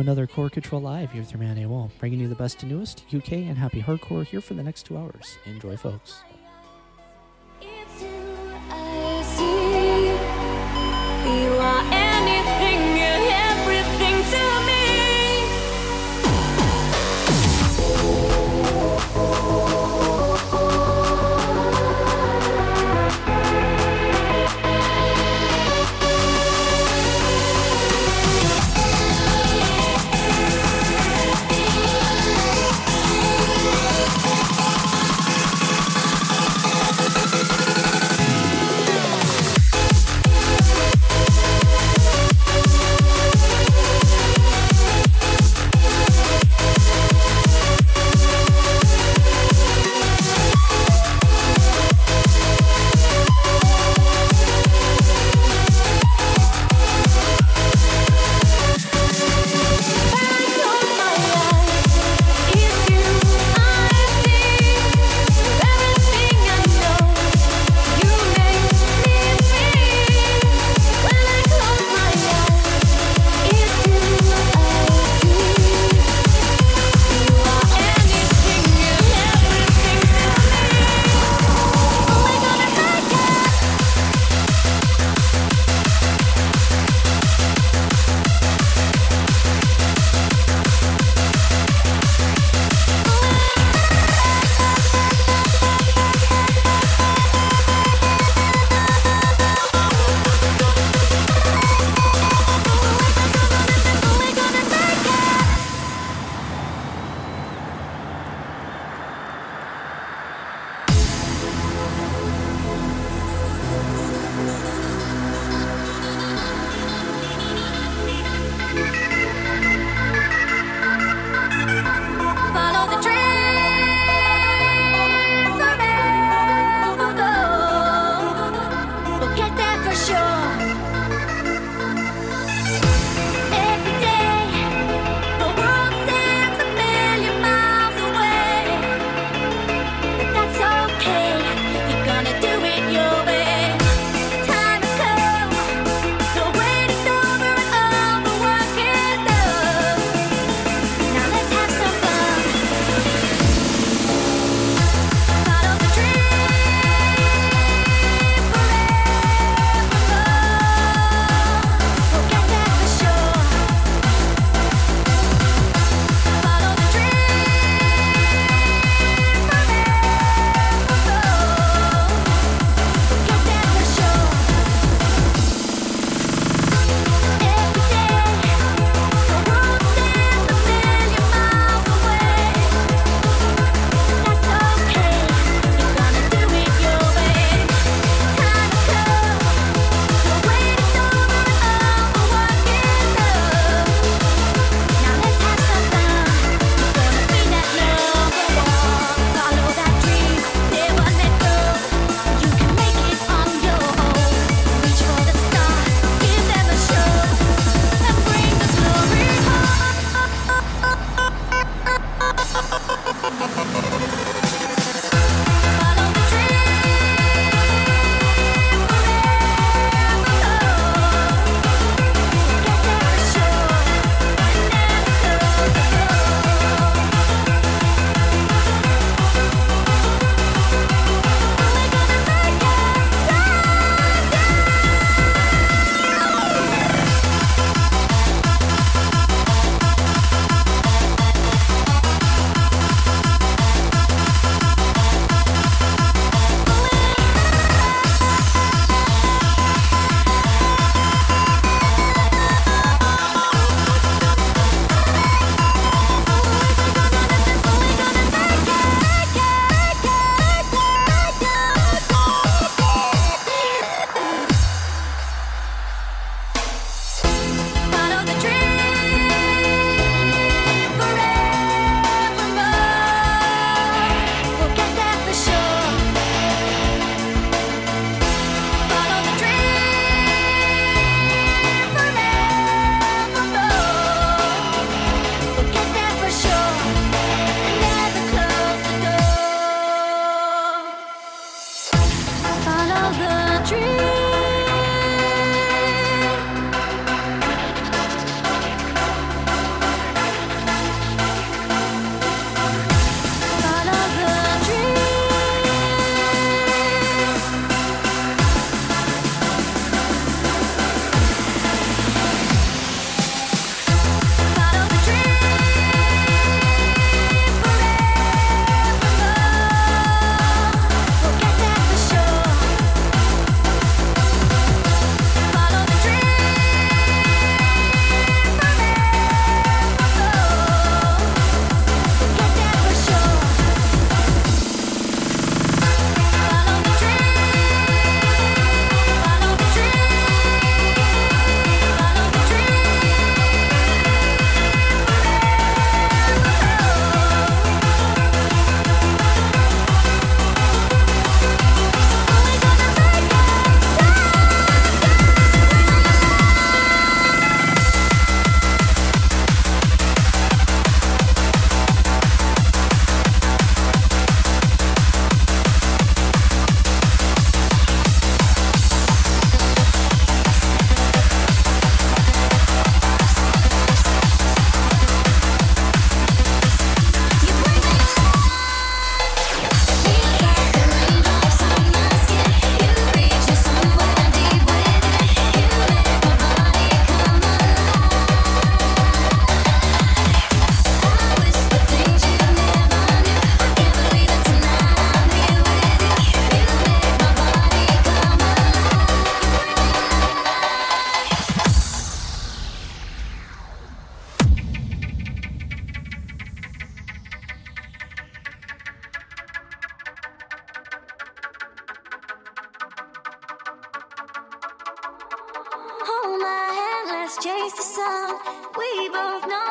another Core Control Live here with your man AWOL, bringing you the best and newest UK and happy hardcore here for the next two hours. Enjoy, folks.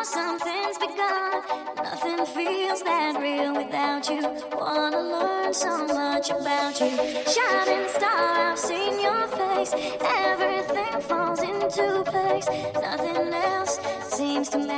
something's begun. Nothing feels that real without you. Wanna learn so much about you. Shining star, I've seen your face. Everything falls into place. Nothing else seems to matter.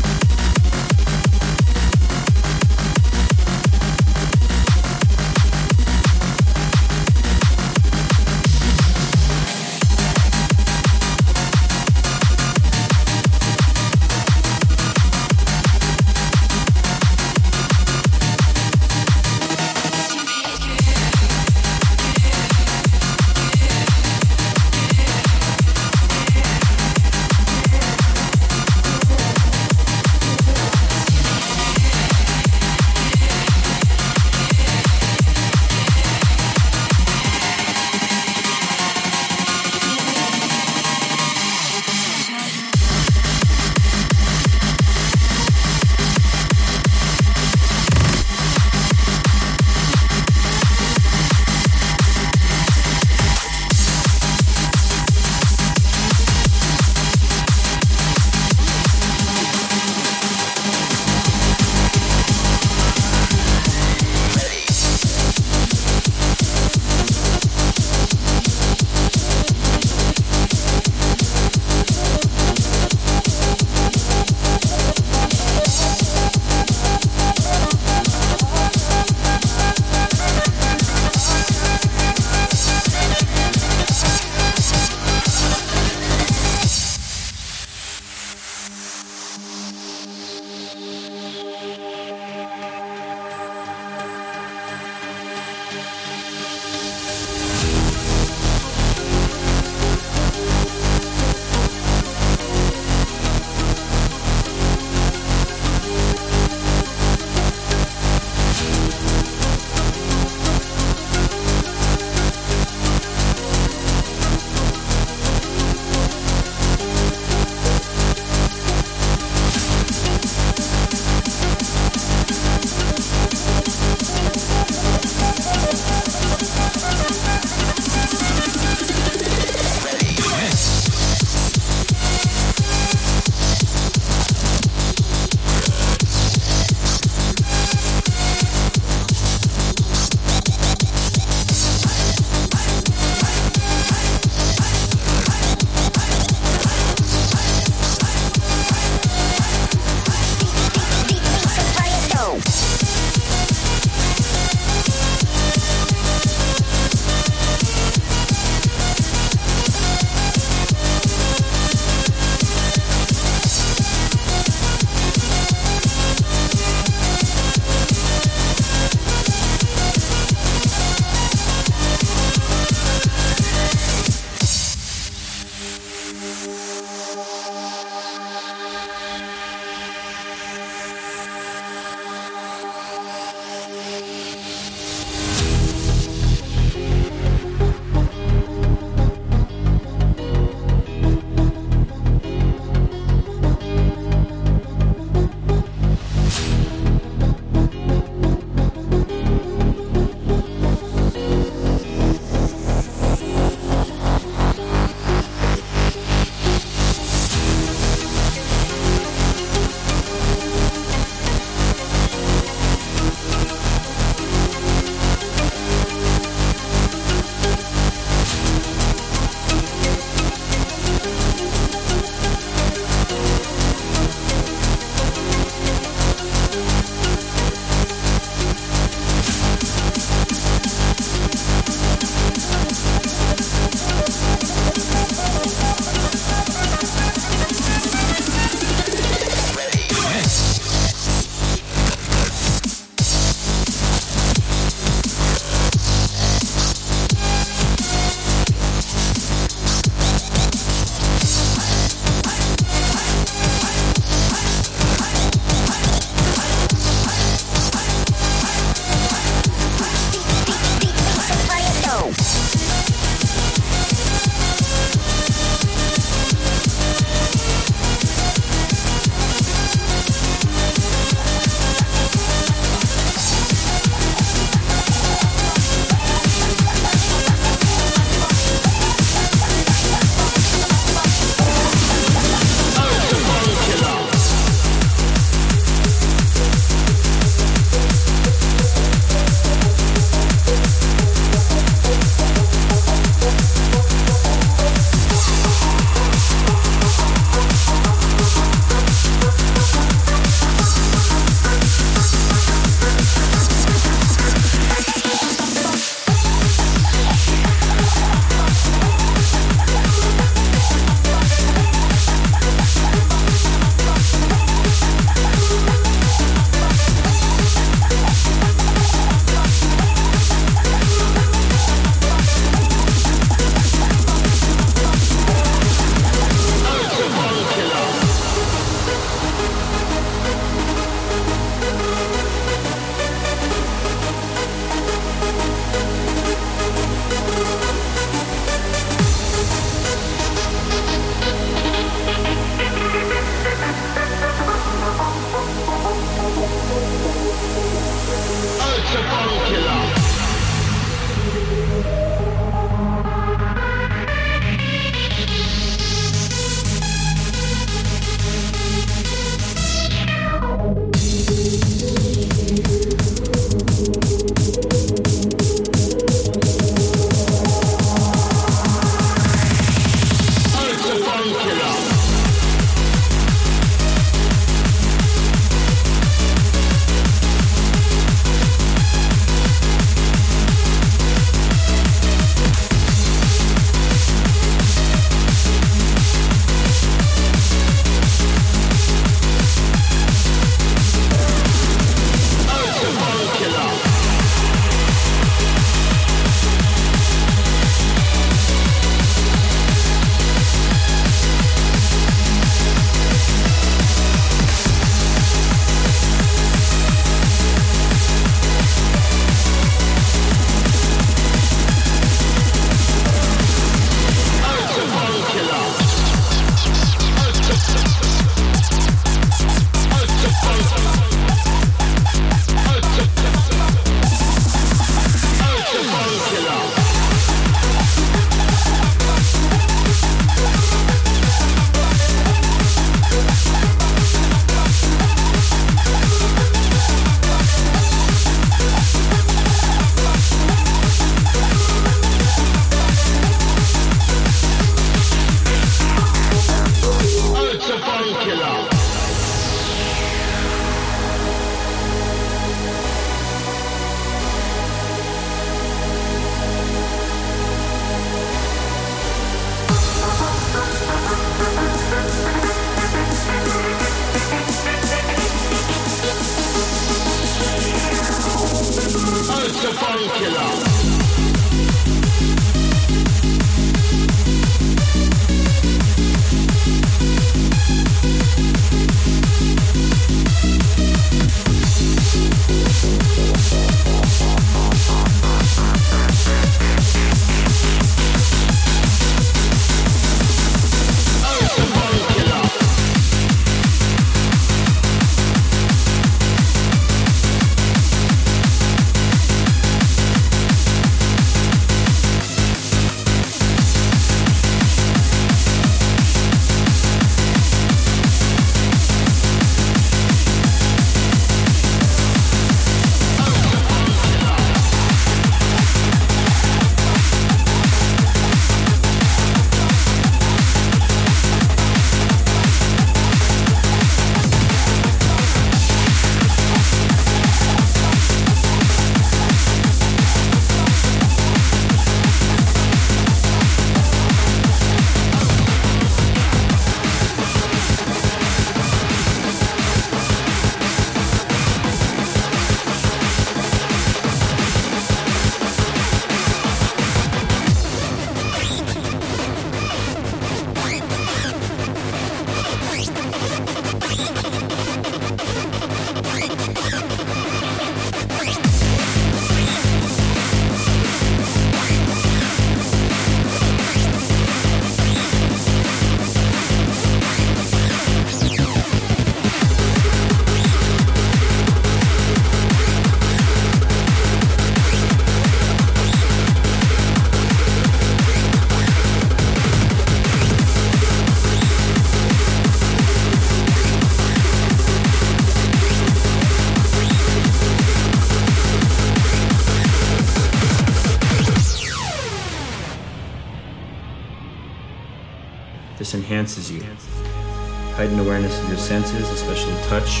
Senses, especially touch,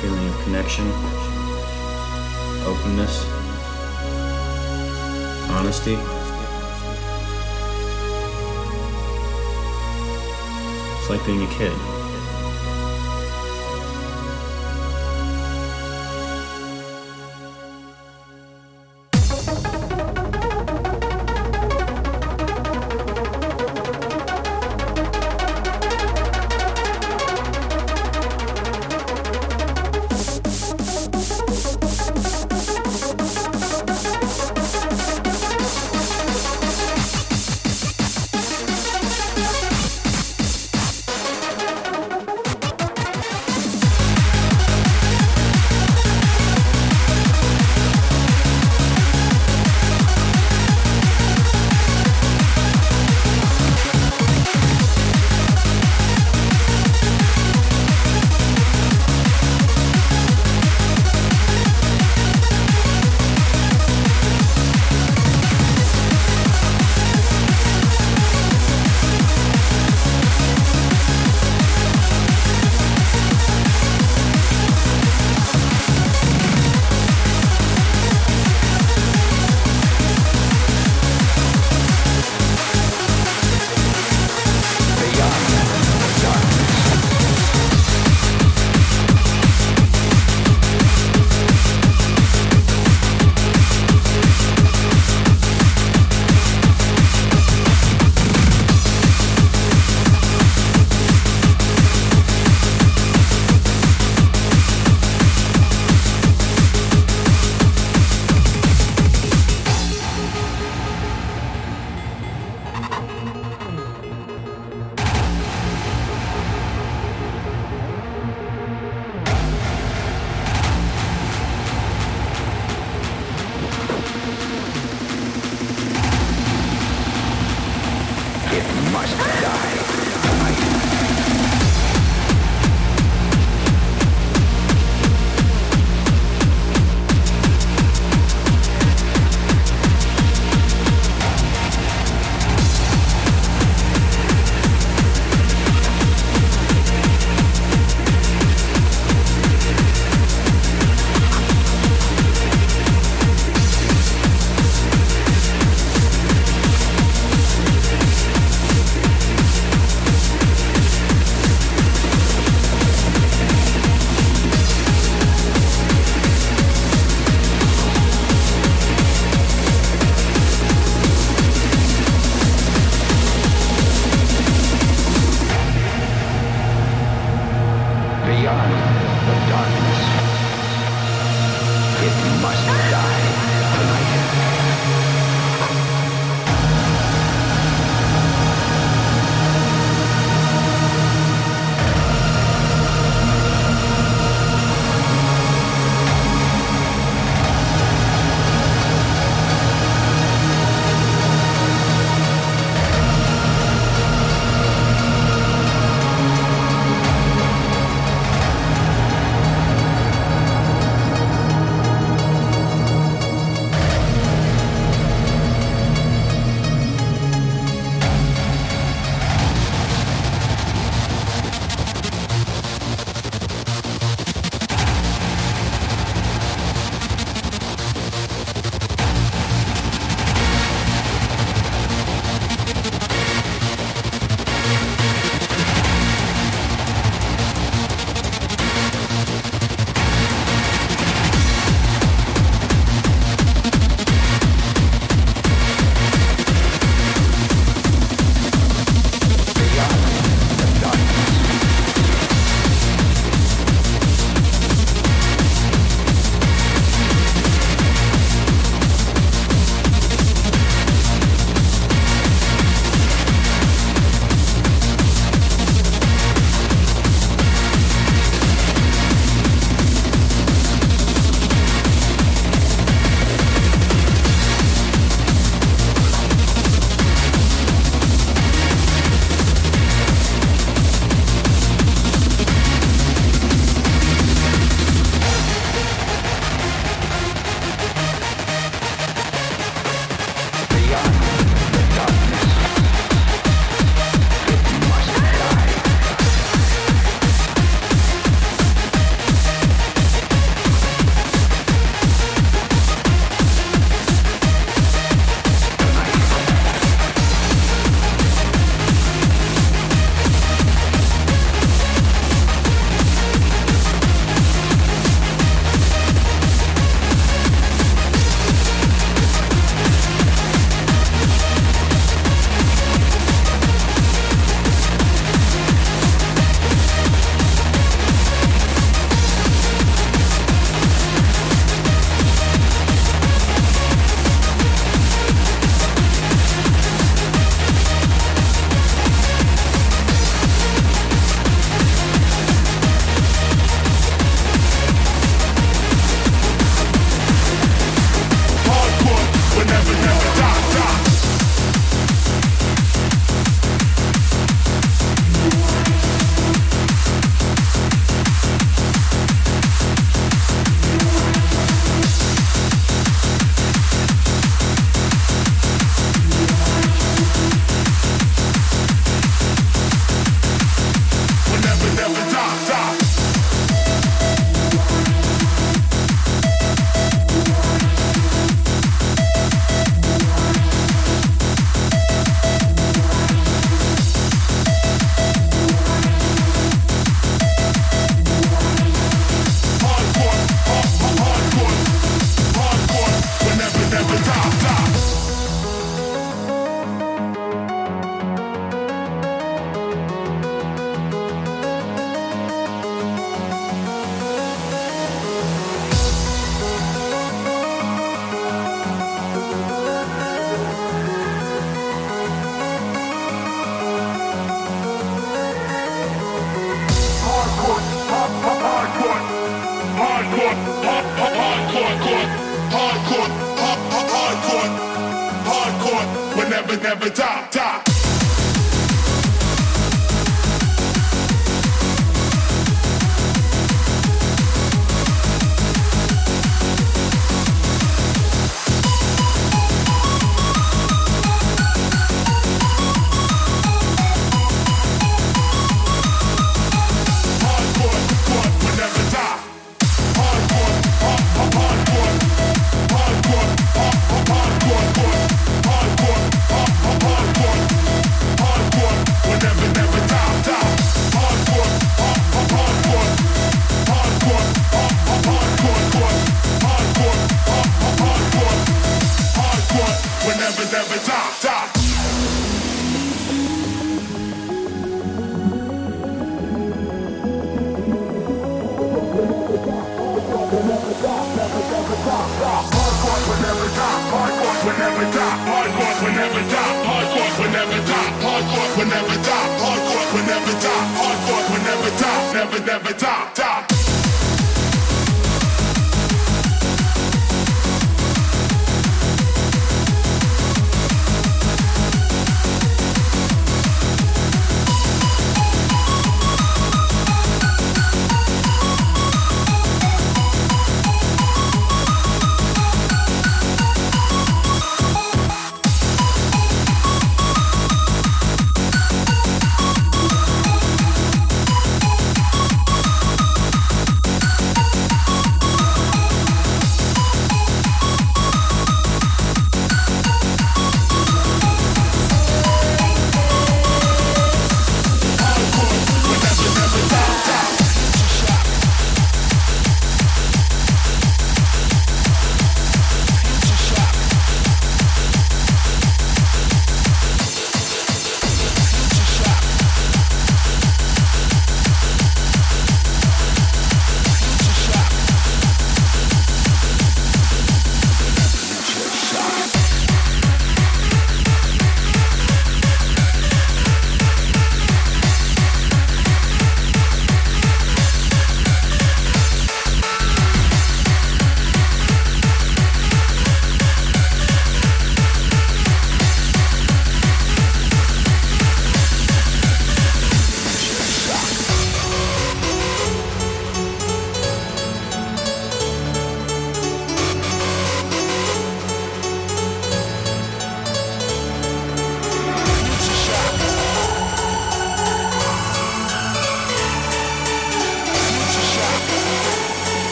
feeling of connection, openness, honesty. It's like being a kid.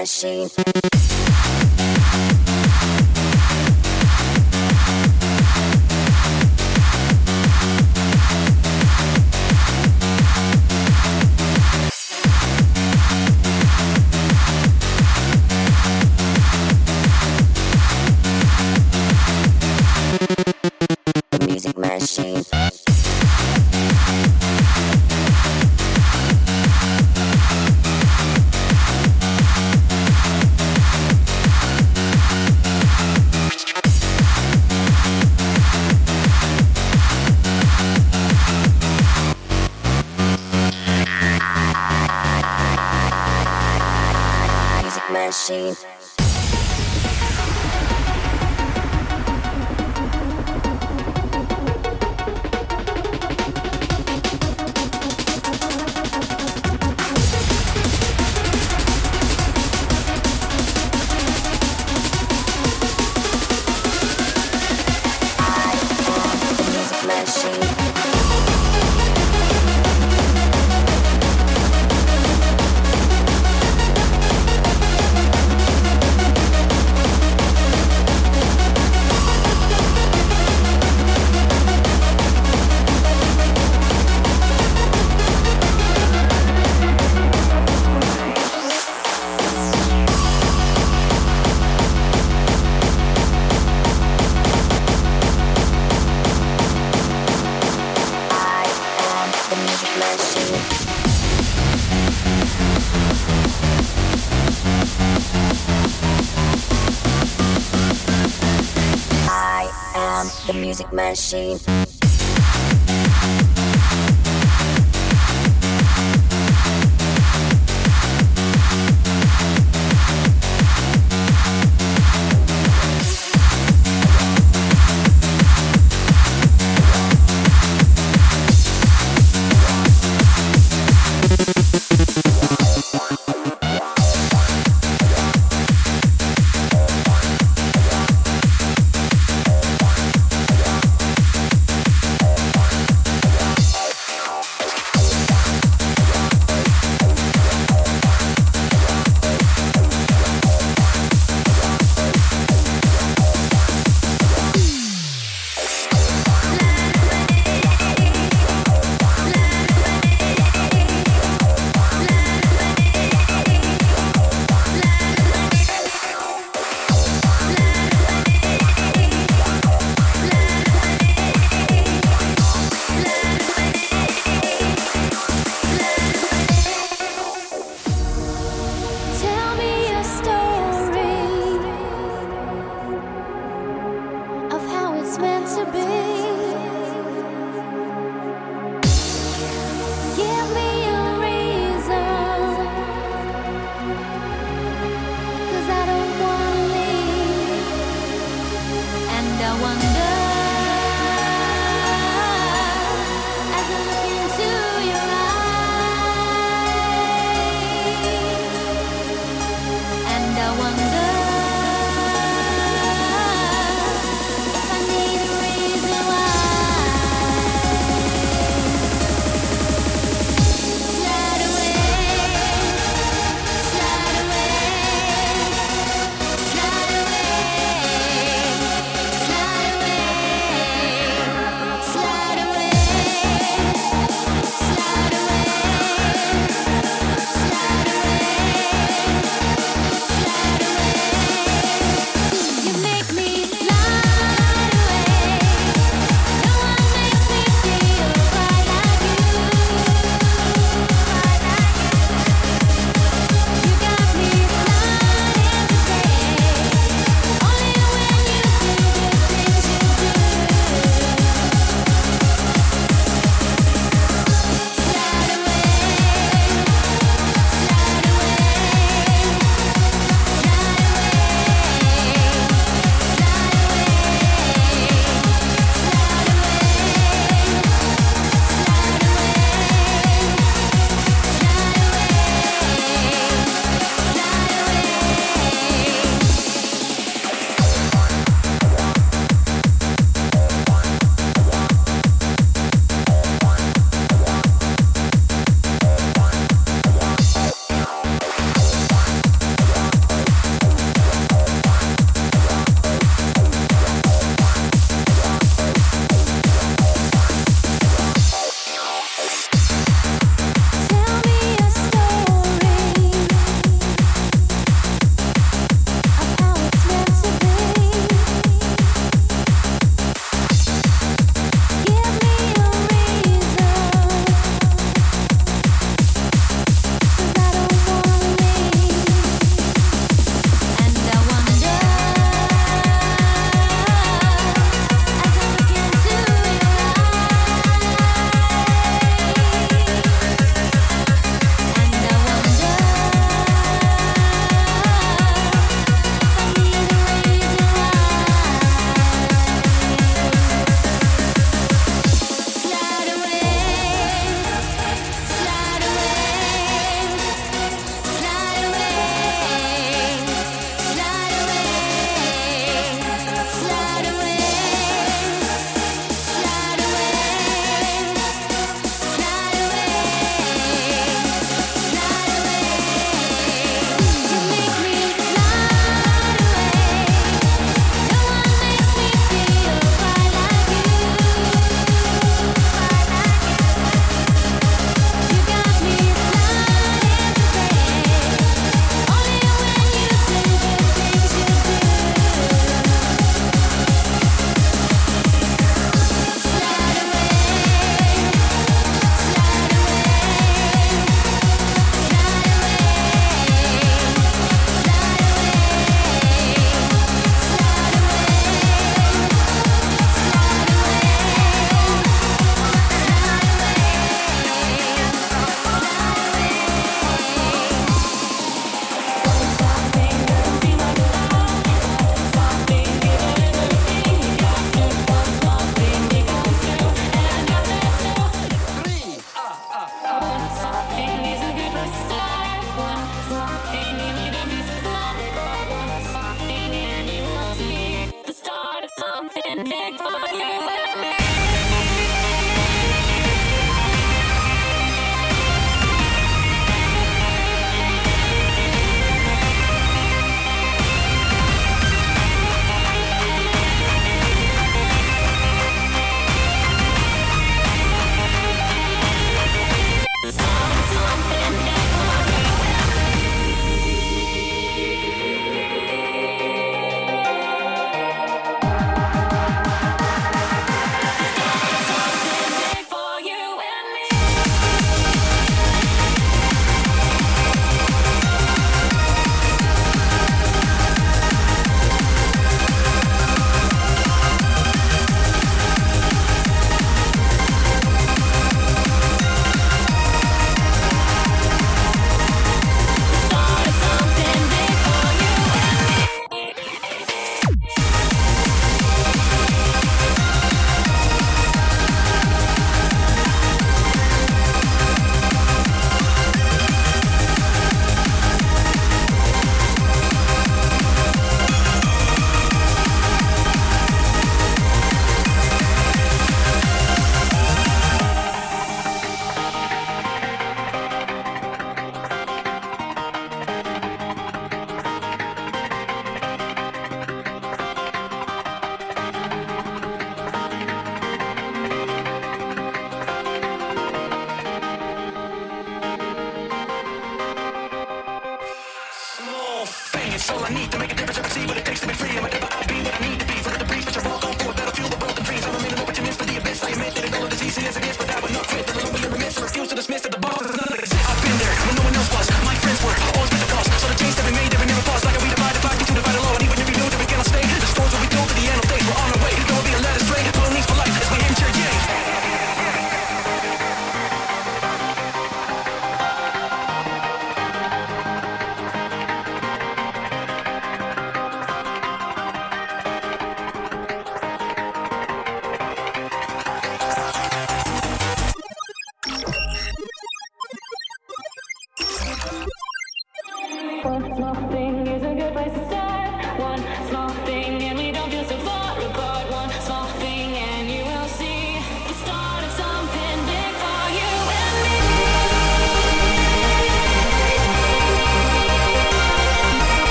Machine. Machine.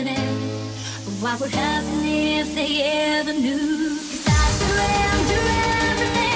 with. What would happen if they ever knew? Cause I surrender everything.